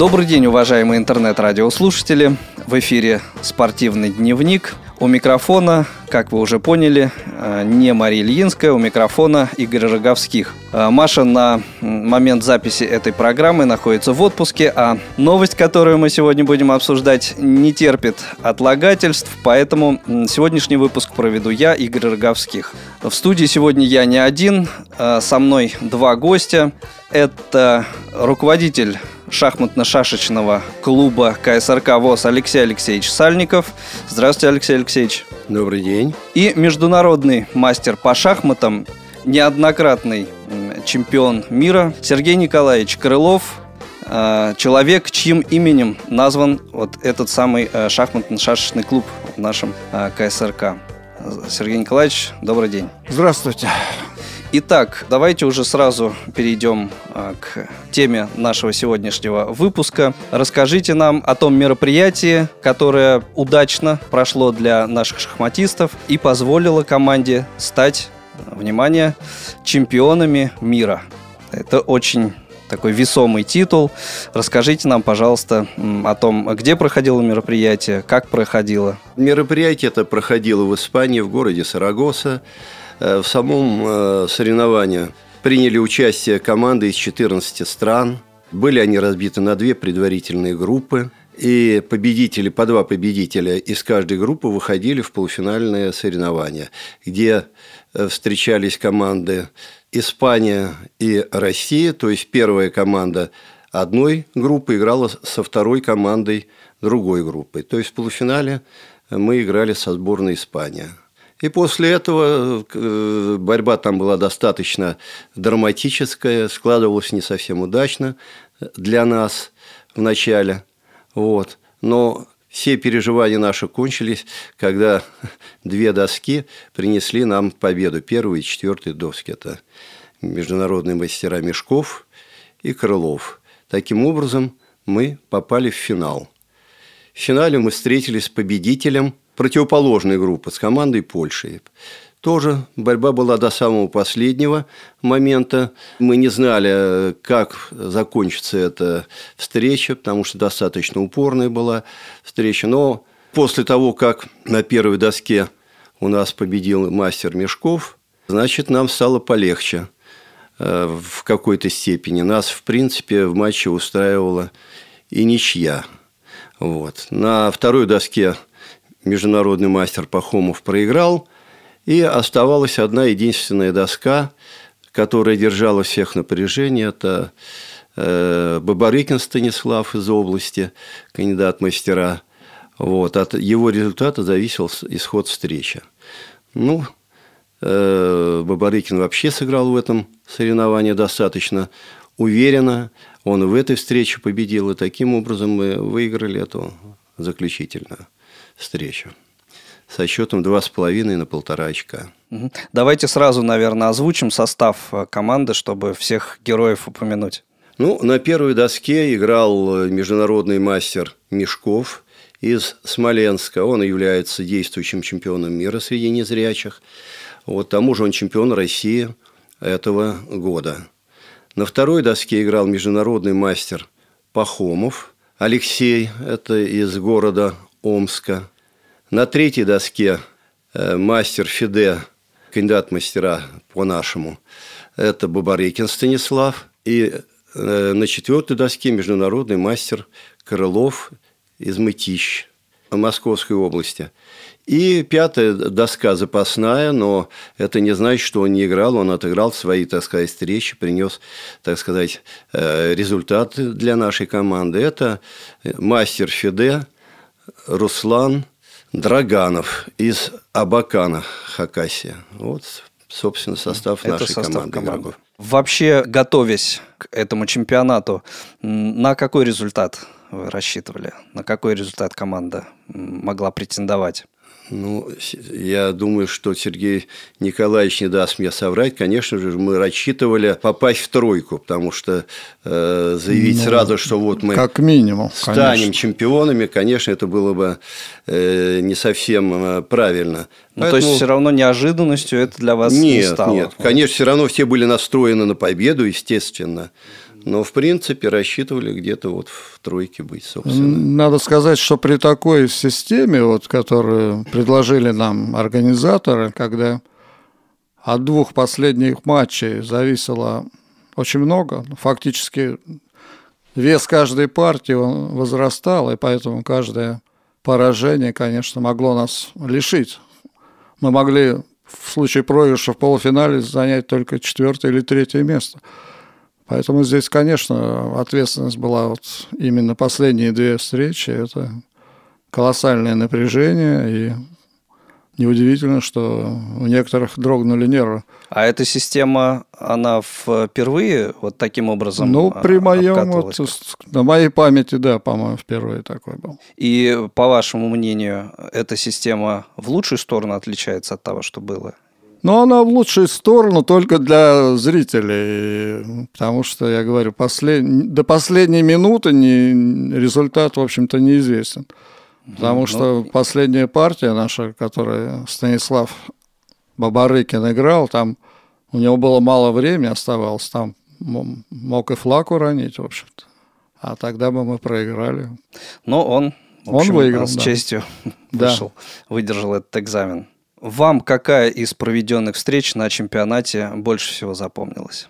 Добрый день, уважаемые интернет-радиослушатели. В эфире «Спортивный дневник». У микрофона, как вы уже поняли, э, не Мария Ильинская, у микрофона Игорь Роговских. Э, Маша на момент записи этой программы находится в отпуске, а новость, которую мы сегодня будем обсуждать, не терпит отлагательств, поэтому сегодняшний выпуск проведу я, Игорь Роговских. В студии сегодня я не один, э, со мной два гостя. Это руководитель шахматно-шашечного клуба КСРК ВОЗ Алексей Алексеевич Сальников. Здравствуйте, Алексей Алексеевич. Добрый день. И международный мастер по шахматам, неоднократный чемпион мира Сергей Николаевич Крылов, э, человек, чьим именем назван вот этот самый э, шахматно-шашечный клуб в нашем э, КСРК. Сергей Николаевич, добрый день. Здравствуйте. Итак, давайте уже сразу перейдем а, к теме нашего сегодняшнего выпуска. Расскажите нам о том мероприятии, которое удачно прошло для наших шахматистов и позволило команде стать, внимание, чемпионами мира. Это очень такой весомый титул. Расскажите нам, пожалуйста, о том, где проходило мероприятие, как проходило. Мероприятие это проходило в Испании, в городе Сарагоса. Э, в самом э, соревновании приняли участие команды из 14 стран. Были они разбиты на две предварительные группы. И победители, по два победителя из каждой группы выходили в полуфинальное соревнование, где э, встречались команды Испания и Россия, то есть первая команда одной группы играла со второй командой другой группы. То есть в полуфинале мы играли со сборной Испании. И после этого э, борьба там была достаточно драматическая, складывалась не совсем удачно для нас в начале. Вот. Но все переживания наши кончились, когда две доски принесли нам победу. Первый и четвертый доски. Это международные мастера Мешков и Крылов. Таким образом, мы попали в финал. В финале мы встретились с победителем противоположной группы, с командой Польши. Тоже борьба была до самого последнего момента. Мы не знали, как закончится эта встреча, потому что достаточно упорная была встреча. Но после того, как на первой доске у нас победил мастер Мешков, значит, нам стало полегче э, в какой-то степени. Нас, в принципе, в матче устраивала и ничья. Вот. На второй доске международный мастер Пахомов проиграл, и оставалась одна единственная доска, которая держала всех напряжение. Это э, Бабарыкин Станислав из области, кандидат мастера. Вот. От его результата зависел исход встречи. Ну, э, Бабарыкин вообще сыграл в этом соревновании достаточно уверенно. Он в этой встрече победил, и таким образом мы выиграли эту заключительную встречу со счетом 2,5 на полтора очка. Давайте сразу, наверное, озвучим состав э, команды, чтобы всех героев упомянуть. Ну, на первой доске играл э, международный мастер Мешков из Смоленска. Он является действующим чемпионом мира среди незрячих. Вот тому же он чемпион России этого года. На второй доске играл международный мастер Пахомов Алексей, это из города Омска. На третьей доске э, мастер Фиде, кандидат мастера по-нашему, это Бабарыкин Станислав. И э, на четвертой доске международный мастер Крылов из Мытищ Московской области. И пятая доска запасная, но это не значит, что он не играл, он отыграл свои, так сказать, встречи, принес, так сказать, э, результаты для нашей команды. Это мастер Фиде – Руслан Драганов из Абакана, Хакасия. Вот, собственно, состав Это нашей состав команды. команды. Игроков. Вообще, готовясь к этому чемпионату, на какой результат вы рассчитывали? На какой результат команда могла претендовать? Ну, я думаю, что Сергей Николаевич не даст мне соврать. Конечно же, мы рассчитывали попасть в тройку, потому что э, заявить ну, сразу, что вот мы как минимум станем конечно. чемпионами, конечно, это было бы э, не совсем э, правильно. Ну, Поэтому... то есть все равно неожиданностью это для вас нет, не стало? Нет, конечно, все равно все были настроены на победу, естественно. Но, в принципе, рассчитывали где-то вот в тройке быть, собственно. Надо сказать, что при такой системе, вот, которую предложили нам организаторы, когда от двух последних матчей зависело очень много, фактически вес каждой партии он возрастал, и поэтому каждое поражение, конечно, могло нас лишить. Мы могли в случае проигрыша в полуфинале занять только четвертое или третье место. Поэтому здесь, конечно, ответственность была вот именно последние две встречи. Это колоссальное напряжение, и неудивительно, что у некоторых дрогнули нервы. А эта система, она впервые вот таким образом Ну, при моем, вот, на моей памяти, да, по-моему, впервые такой был. И, по вашему мнению, эта система в лучшую сторону отличается от того, что было? Ну, она в лучшую сторону только для зрителей, потому что, я говорю, послед... до последней минуты не... результат, в общем-то, неизвестен. Потому ну, что последняя партия наша, которая Станислав Бабарыкин играл, там у него было мало времени оставалось, там мог и флаг уронить, в общем-то. А тогда бы мы проиграли. Но он, в общем, он выиграл, с да. честью вышел, да. выдержал этот экзамен. Вам какая из проведенных встреч на чемпионате больше всего запомнилась?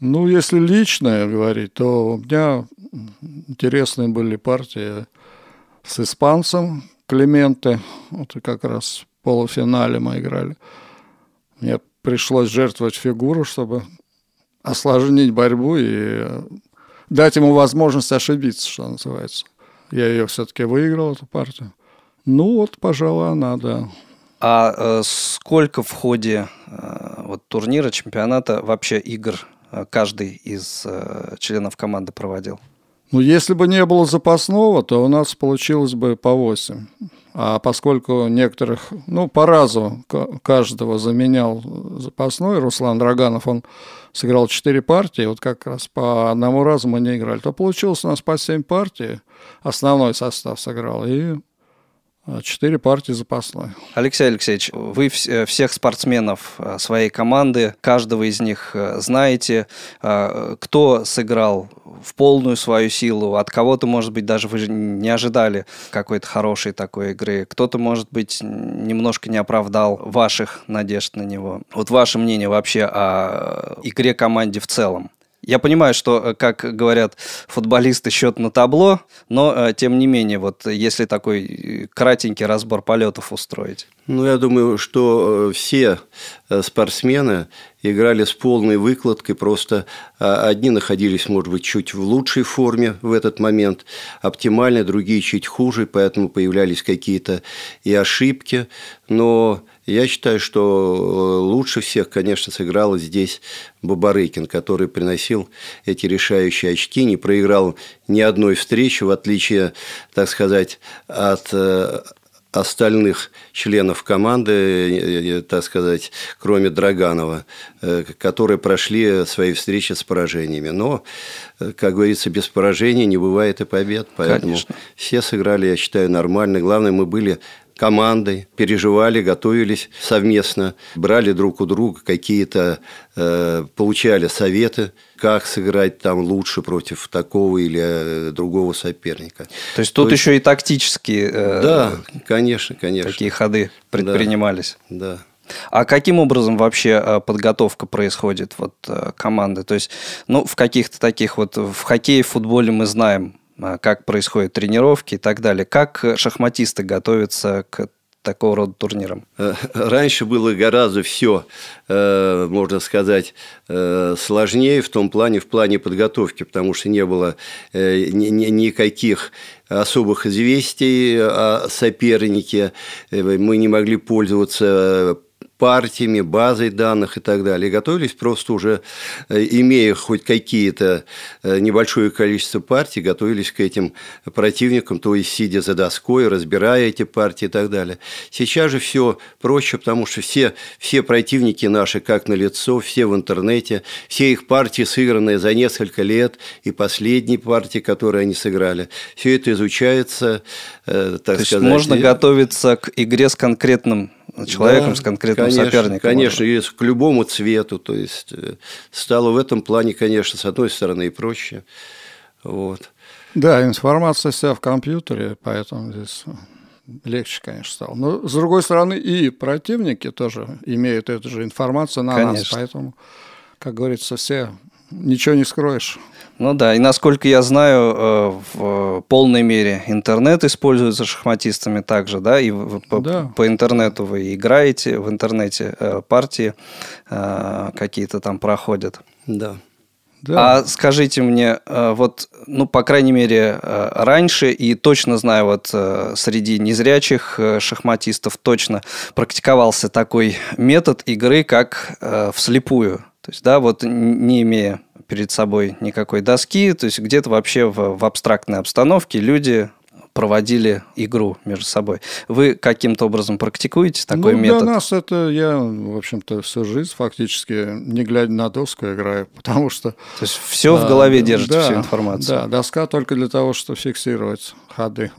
Ну, если личное говорить, то у меня интересные были партии с испанцем Клименте. Вот как раз в полуфинале мы играли. Мне пришлось жертвовать фигуру, чтобы осложнить борьбу и дать ему возможность ошибиться, что называется. Я ее все-таки выиграл, эту партию. Ну вот, пожалуй, она, да. А э, сколько в ходе э, вот, турнира, чемпионата вообще игр э, каждый из членов команды проводил? Ну, если бы не было запасного, то у нас получилось бы по 8. А поскольку некоторых, ну, по разу каждого заменял запасной, Руслан Драганов, он сыграл 4 партии, вот как раз по одному разу мы не играли, то получилось у нас по 7 партий, основной состав сыграл, и четыре партии запасной. Алексей Алексеевич, вы э, всех спортсменов э, своей команды, каждого из них э, знаете, кто сыграл в полную свою силу, от кого-то, может быть, даже вы не ожидали какой-то хорошей такой игры, кто-то, может быть, немножко не оправдал ваших надежд на него. Вот ваше мнение вообще о игре команде в целом? Я понимаю, что, э, как говорят футболисты, счет на табло, но э, тем не менее, вот если такой э, кратенький разбор полетов устроить. Ну, я думаю, что все спортсмены играли с полной выкладкой, просто одни находились, может быть, чуть в лучшей форме в этот момент, оптимальные, другие чуть хуже, поэтому появлялись какие-то и ошибки, но я считаю, что э, лучше всех, конечно, сыграл здесь Бабарыкин, который приносил эти решающие очки, не проиграл ни одной встречи, в отличие, так сказать, от э, остальных членов команды, э, так сказать, кроме Драганова, которые прошли свои встречи с поражениями. Но, как говорится, без поражений не бывает и побед. Поэтому Конечно. все сыграли, я считаю, нормально. Главное, мы были командой, переживали, готовились совместно, брали друг у друга какие-то, э, получали советы, как сыграть там лучше против такого или э, другого соперника. То есть тут То еще есть... и тактические э, да, конечно, конечно. такие ходы предпринимались. Да. да. А каким образом вообще э, подготовка происходит вот э, команды? То есть, ну, в каких-то таких вот в хоккее, в футболе мы знаем как происходят тренировки и так далее. Как шахматисты готовятся к такого рода турнирам? Э, раньше было гораздо все, э, можно сказать, э, сложнее в том плане, в плане подготовки, потому что не было никаких особых известий о сопернике, мы не могли пользоваться партиями, базой данных и так далее. И готовились просто уже, э, имея хоть какие-то э, небольшое количество партий, готовились к этим противникам, то есть сидя за доской, разбирая эти партии и так далее. Сейчас же все проще, потому что все, все противники наши как на лицо, все в интернете, все их партии сыгранные за несколько лет и последние партии, которые они сыграли. Все это изучается, э, так то сказать. Есть можно готовиться к игре с конкретным человеком, да, с конкретным конечно, соперником. Конечно, и к любому цвету. То есть э, стало в этом плане, конечно, с одной стороны и проще. Вот. Да, информация вся в компьютере, поэтому здесь легче, конечно, стало. Но, с другой стороны, и противники тоже имеют эту же информацию на конечно. нас, поэтому, как говорится, все ничего не скроешь. Ну да, и насколько я знаю, э, в полной мере интернет используется шахматистами также, да, и по, да. по интернету вы играете, в интернете э, партии э, какие-то там проходят. Да. Да. А скажите мне, вот, ну, по крайней мере, раньше, и точно знаю, вот среди незрячих шахматистов точно практиковался такой метод игры, как вслепую. То есть, да, вот не имея перед собой никакой доски, то есть где-то вообще в, в абстрактной обстановке люди проводили игру между собой. Вы каким-то образом практикуете такой ну, метод? Для нас это я, в общем-то, всю жизнь фактически, не глядя на доску, играю, потому что... То есть все а, в голове держит, да, всю информацию? Да, доска только для того, чтобы фиксировать ходы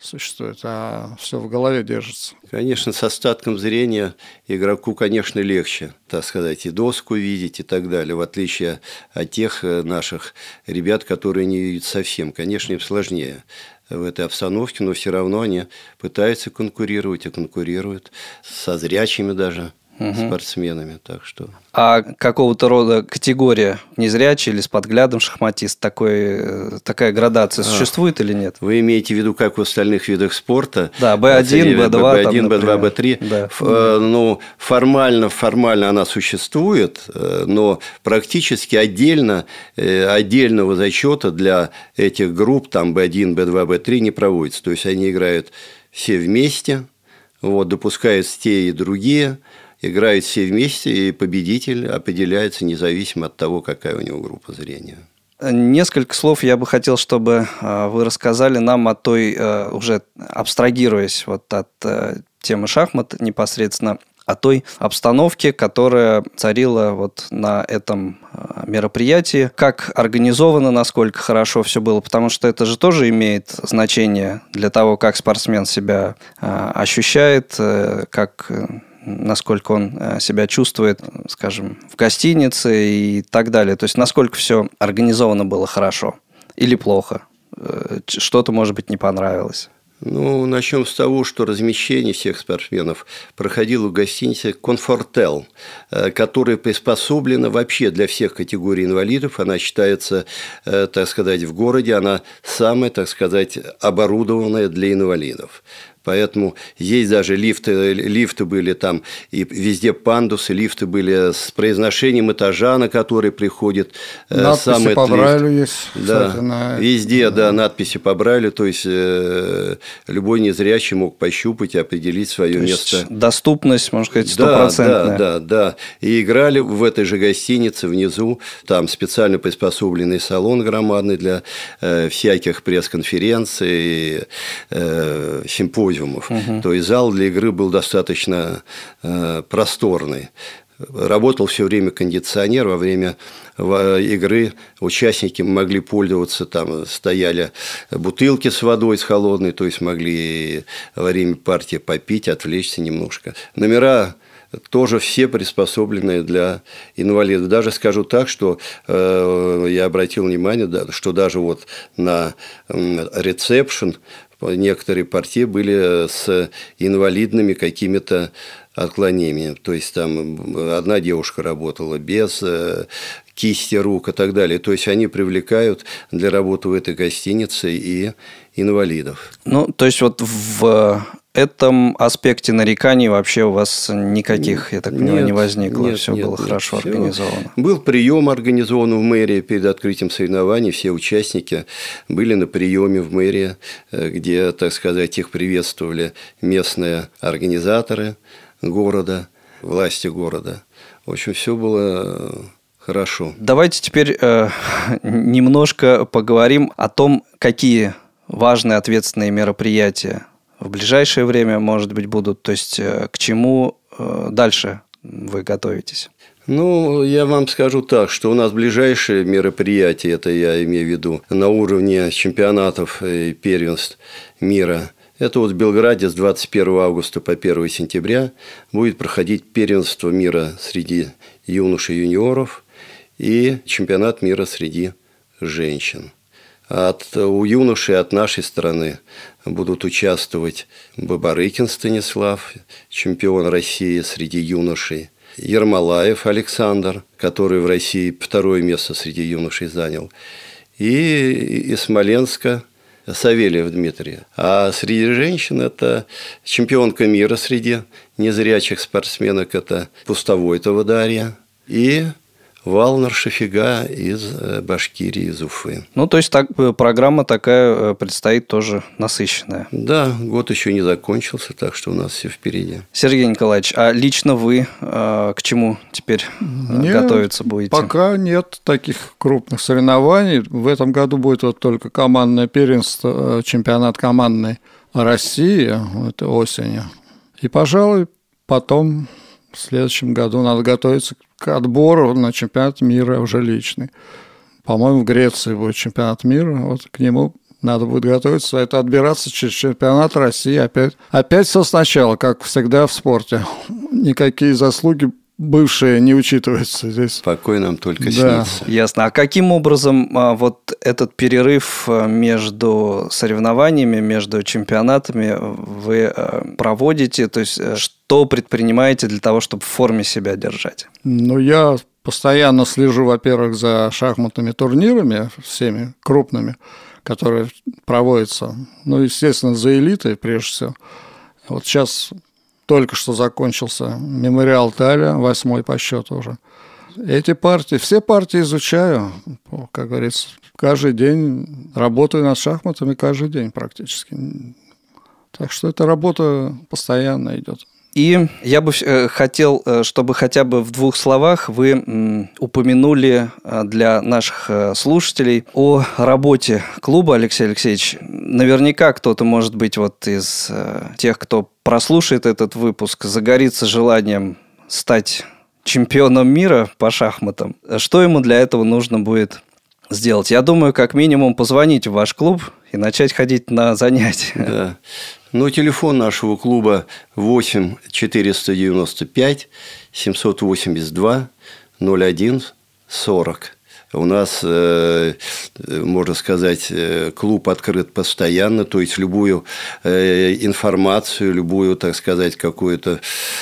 существует, а все в голове держится. Конечно, с остатком зрения игроку, конечно, легче, так сказать, и доску видеть и так далее, в отличие от тех э, наших ребят, которые не видят совсем. Конечно, им сложнее в этой обстановке, но все равно они пытаются конкурировать и конкурируют со зрячими даже угу. спортсменами. Так что... А какого-то рода категория незрячий или с подглядом шахматист, такой, э, такая градация а, существует или нет? Вы имеете в виду, как в остальных видах спорта? Да, B1, B2, B1, B2, B3. Да. Ф, э, ну, формально, формально она существует, э, но практически отдельно, отдельного зачета для этих групп, там B1, B2, B3 не проводится. То есть они играют все вместе, вот, допускаются те и другие – играют все вместе, и победитель определяется независимо от того, какая у него группа зрения. Несколько слов я бы хотел, чтобы а, вы рассказали нам о той, а, уже абстрагируясь вот от а, темы шахмат непосредственно, о той обстановке, которая царила вот на этом мероприятии, как организовано, насколько хорошо все было, потому что это же тоже имеет значение для того, как спортсмен себя ощущает, э, как э, насколько он э, себя чувствует, скажем, в гостинице и так далее. То есть, насколько все организовано было хорошо или плохо. Э, что-то, может быть, не понравилось. Ну, начнем с того, что размещение всех спортсменов проходило в гостинице «Конфортел», э, которая приспособлена вообще для всех категорий инвалидов. Она считается, так сказать, в городе, она самая, так сказать, оборудованная для инвалидов. Поэтому есть даже лифты, лифты были там, и везде пандусы, лифты были с произношением этажа, на который приходит э, надписи сам по Брайлю есть. Да, кстати, на... везде, да, надписи по Брайлю, то есть э, любой незрячий мог пощупать и определить свое то место. Доступность, можно сказать, стопроцентная. Да, да, да, да. И играли в этой же гостинице внизу, там специально приспособленный салон громадный для э, всяких пресс-конференций, э, симпозиумов симпозиумов. Угу. То есть зал для игры был достаточно э, просторный. Работал все время кондиционер, во время игры участники могли пользоваться, там стояли бутылки с водой, с холодной, то есть могли во время партии попить, отвлечься немножко. Номера тоже все приспособленные для инвалидов. Даже скажу так, что э, я обратил внимание, да, что даже вот на ресепшн некоторые партии были с инвалидными какими-то отклонениями. То есть там одна девушка работала без э, кисти рук и так далее. То есть они привлекают для работы в этой гостинице и инвалидов. Ну, то есть вот в этом аспекте нареканий вообще у вас никаких, я так понимаю, нет, не возникло. Нет, все нет, было нет, хорошо все. организовано. Был прием организован в мэрии перед открытием соревнований. Все участники были на приеме в мэрии, э, где, так сказать, их приветствовали местные организаторы города, власти города. В общем, все было хорошо. Давайте теперь э, немножко поговорим о том, какие важные ответственные мероприятия в ближайшее время, может быть, будут? То есть э, к чему э, дальше вы готовитесь? Ну, я вам скажу так, что у нас ближайшие мероприятия, это я имею в виду, на уровне чемпионатов и первенств мира Это вот в Белграде с 21 августа по 1 сентября будет проходить первенство мира среди юношей и юниоров и чемпионат мира среди женщин. От, у юношей от нашей стороны будут участвовать Бабарыкин Станислав, чемпион России среди юношей, Ермолаев Александр, который в России второе место среди юношей занял, и из Смоленска Савельев Дмитрий. А среди женщин это чемпионка мира среди незрячих спортсменок, это Пустовойтова Дарья и Валнер Шафига из э, Башкирии, из Уфы. Ну, то есть так, э, программа такая э, предстоит тоже насыщенная. Да, год еще не закончился, так что у нас все впереди. Сергей Николаевич, а лично вы э, к чему теперь Мне готовиться будете? Пока нет таких крупных соревнований. В этом году будет вот только командное первенство, чемпионат командной России, это осенью. И, пожалуй, потом в следующем году надо готовиться к отбору на чемпионат мира уже личный. По-моему, в Греции будет чемпионат мира. Вот к нему надо будет готовиться. Это отбираться через чемпионат России опять. Опять все сначала, как всегда в спорте. Никакие заслуги бывшие не учитываются здесь. Покой нам только да. снится. Ясно. А каким образом а, вот этот перерыв а, между соревнованиями, между чемпионатами вы а, проводите? То есть э, что предпринимаете для того, чтобы в форме себя держать? Ну, я постоянно слежу, во-первых, за шахматными турнирами, всеми крупными, которые проводятся. Ну, естественно, за элитой, прежде всего. Вот сейчас только что закончился мемориал Таля, восьмой по счету уже. Эти партии, все партии изучаю, как говорится, каждый день работаю над шахматами каждый день практически. Так что эта работа постоянно идет. И я бы э, хотел, э, чтобы хотя бы в двух словах вы упомянули э, для наших слушателей о работе клуба, Алексей Алексеевич. Наверняка кто-то, может быть, вот из тех, кто прослушает этот выпуск, загорится желанием стать чемпионом мира по шахматам. Что ему для этого нужно будет сделать? Я думаю, как минимум позвонить в ваш клуб и начать ходить на занятия. Да. Ну, телефон нашего клуба 8 495 782 01 40. У нас, э, можно сказать, э, клуб открыт постоянно, то есть любую э, информацию, любую, так сказать, какую-то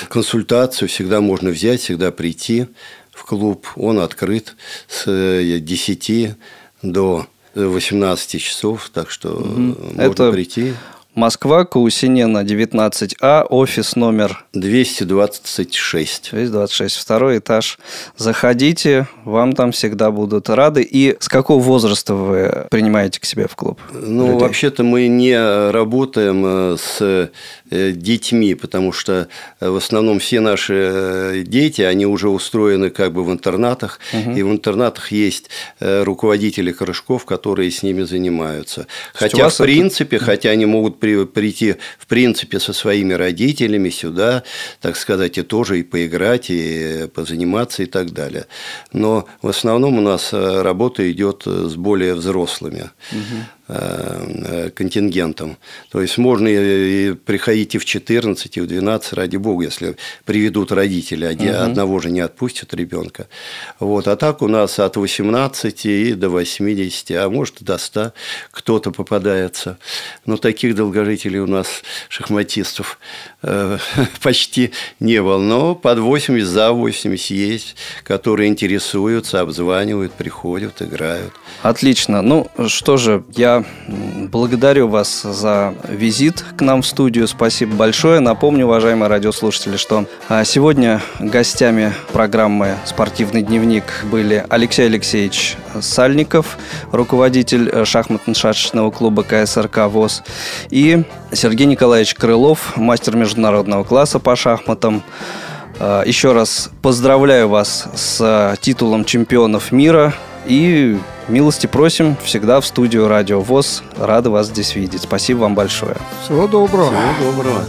консультацию всегда можно взять, всегда прийти в клуб. Он открыт с 10 до 18 часов, так что угу. можно Это прийти. Москва, Каусинена, 19А, офис номер 226. 226, второй этаж. Заходите, вам там всегда будут рады. И с какого возраста вы принимаете к себе в клуб? Ну, вообще-то мы не работаем э, с детьми, потому что э, в основном все наши дети, они уже устроены как бы в интернатах, угу. и в интернатах есть руководители кружков, которые с ними занимаются. Хотя, в принципе, это... хотя они могут при, прийти, в принципе, со своими родителями сюда, так сказать, и тоже и поиграть, и позаниматься и так далее. Но в основном у нас э, работа идет с более взрослыми. Угу. Э, контингентом. То есть можно и приходить и в 14, и в 12, ради бога, если приведут родители, угу. одного же не отпустят ребенка. Вот. А так у нас от 18 и до 80, а может до 100 кто-то попадается. Но таких долгожителей у нас, шахматистов, э, почти не было. Но под 80, за 80 есть, которые интересуются, обзванивают, приходят, играют. Отлично. Ну что же, я благодарю вас за визит к нам в студию. Спасибо большое. Напомню, уважаемые радиослушатели, что а, сегодня гостями программы «Спортивный дневник» были Алексей Алексеевич Сальников, руководитель э, шахматно-шашечного клуба КСРК ВОЗ, и Сергей Николаевич Крылов, мастер международного класса по шахматам. А, еще раз поздравляю вас с титулом чемпионов мира и Милости просим всегда в студию Радио ВОЗ. Рады вас здесь видеть. Спасибо вам большое. Всего доброго. Всего доброго.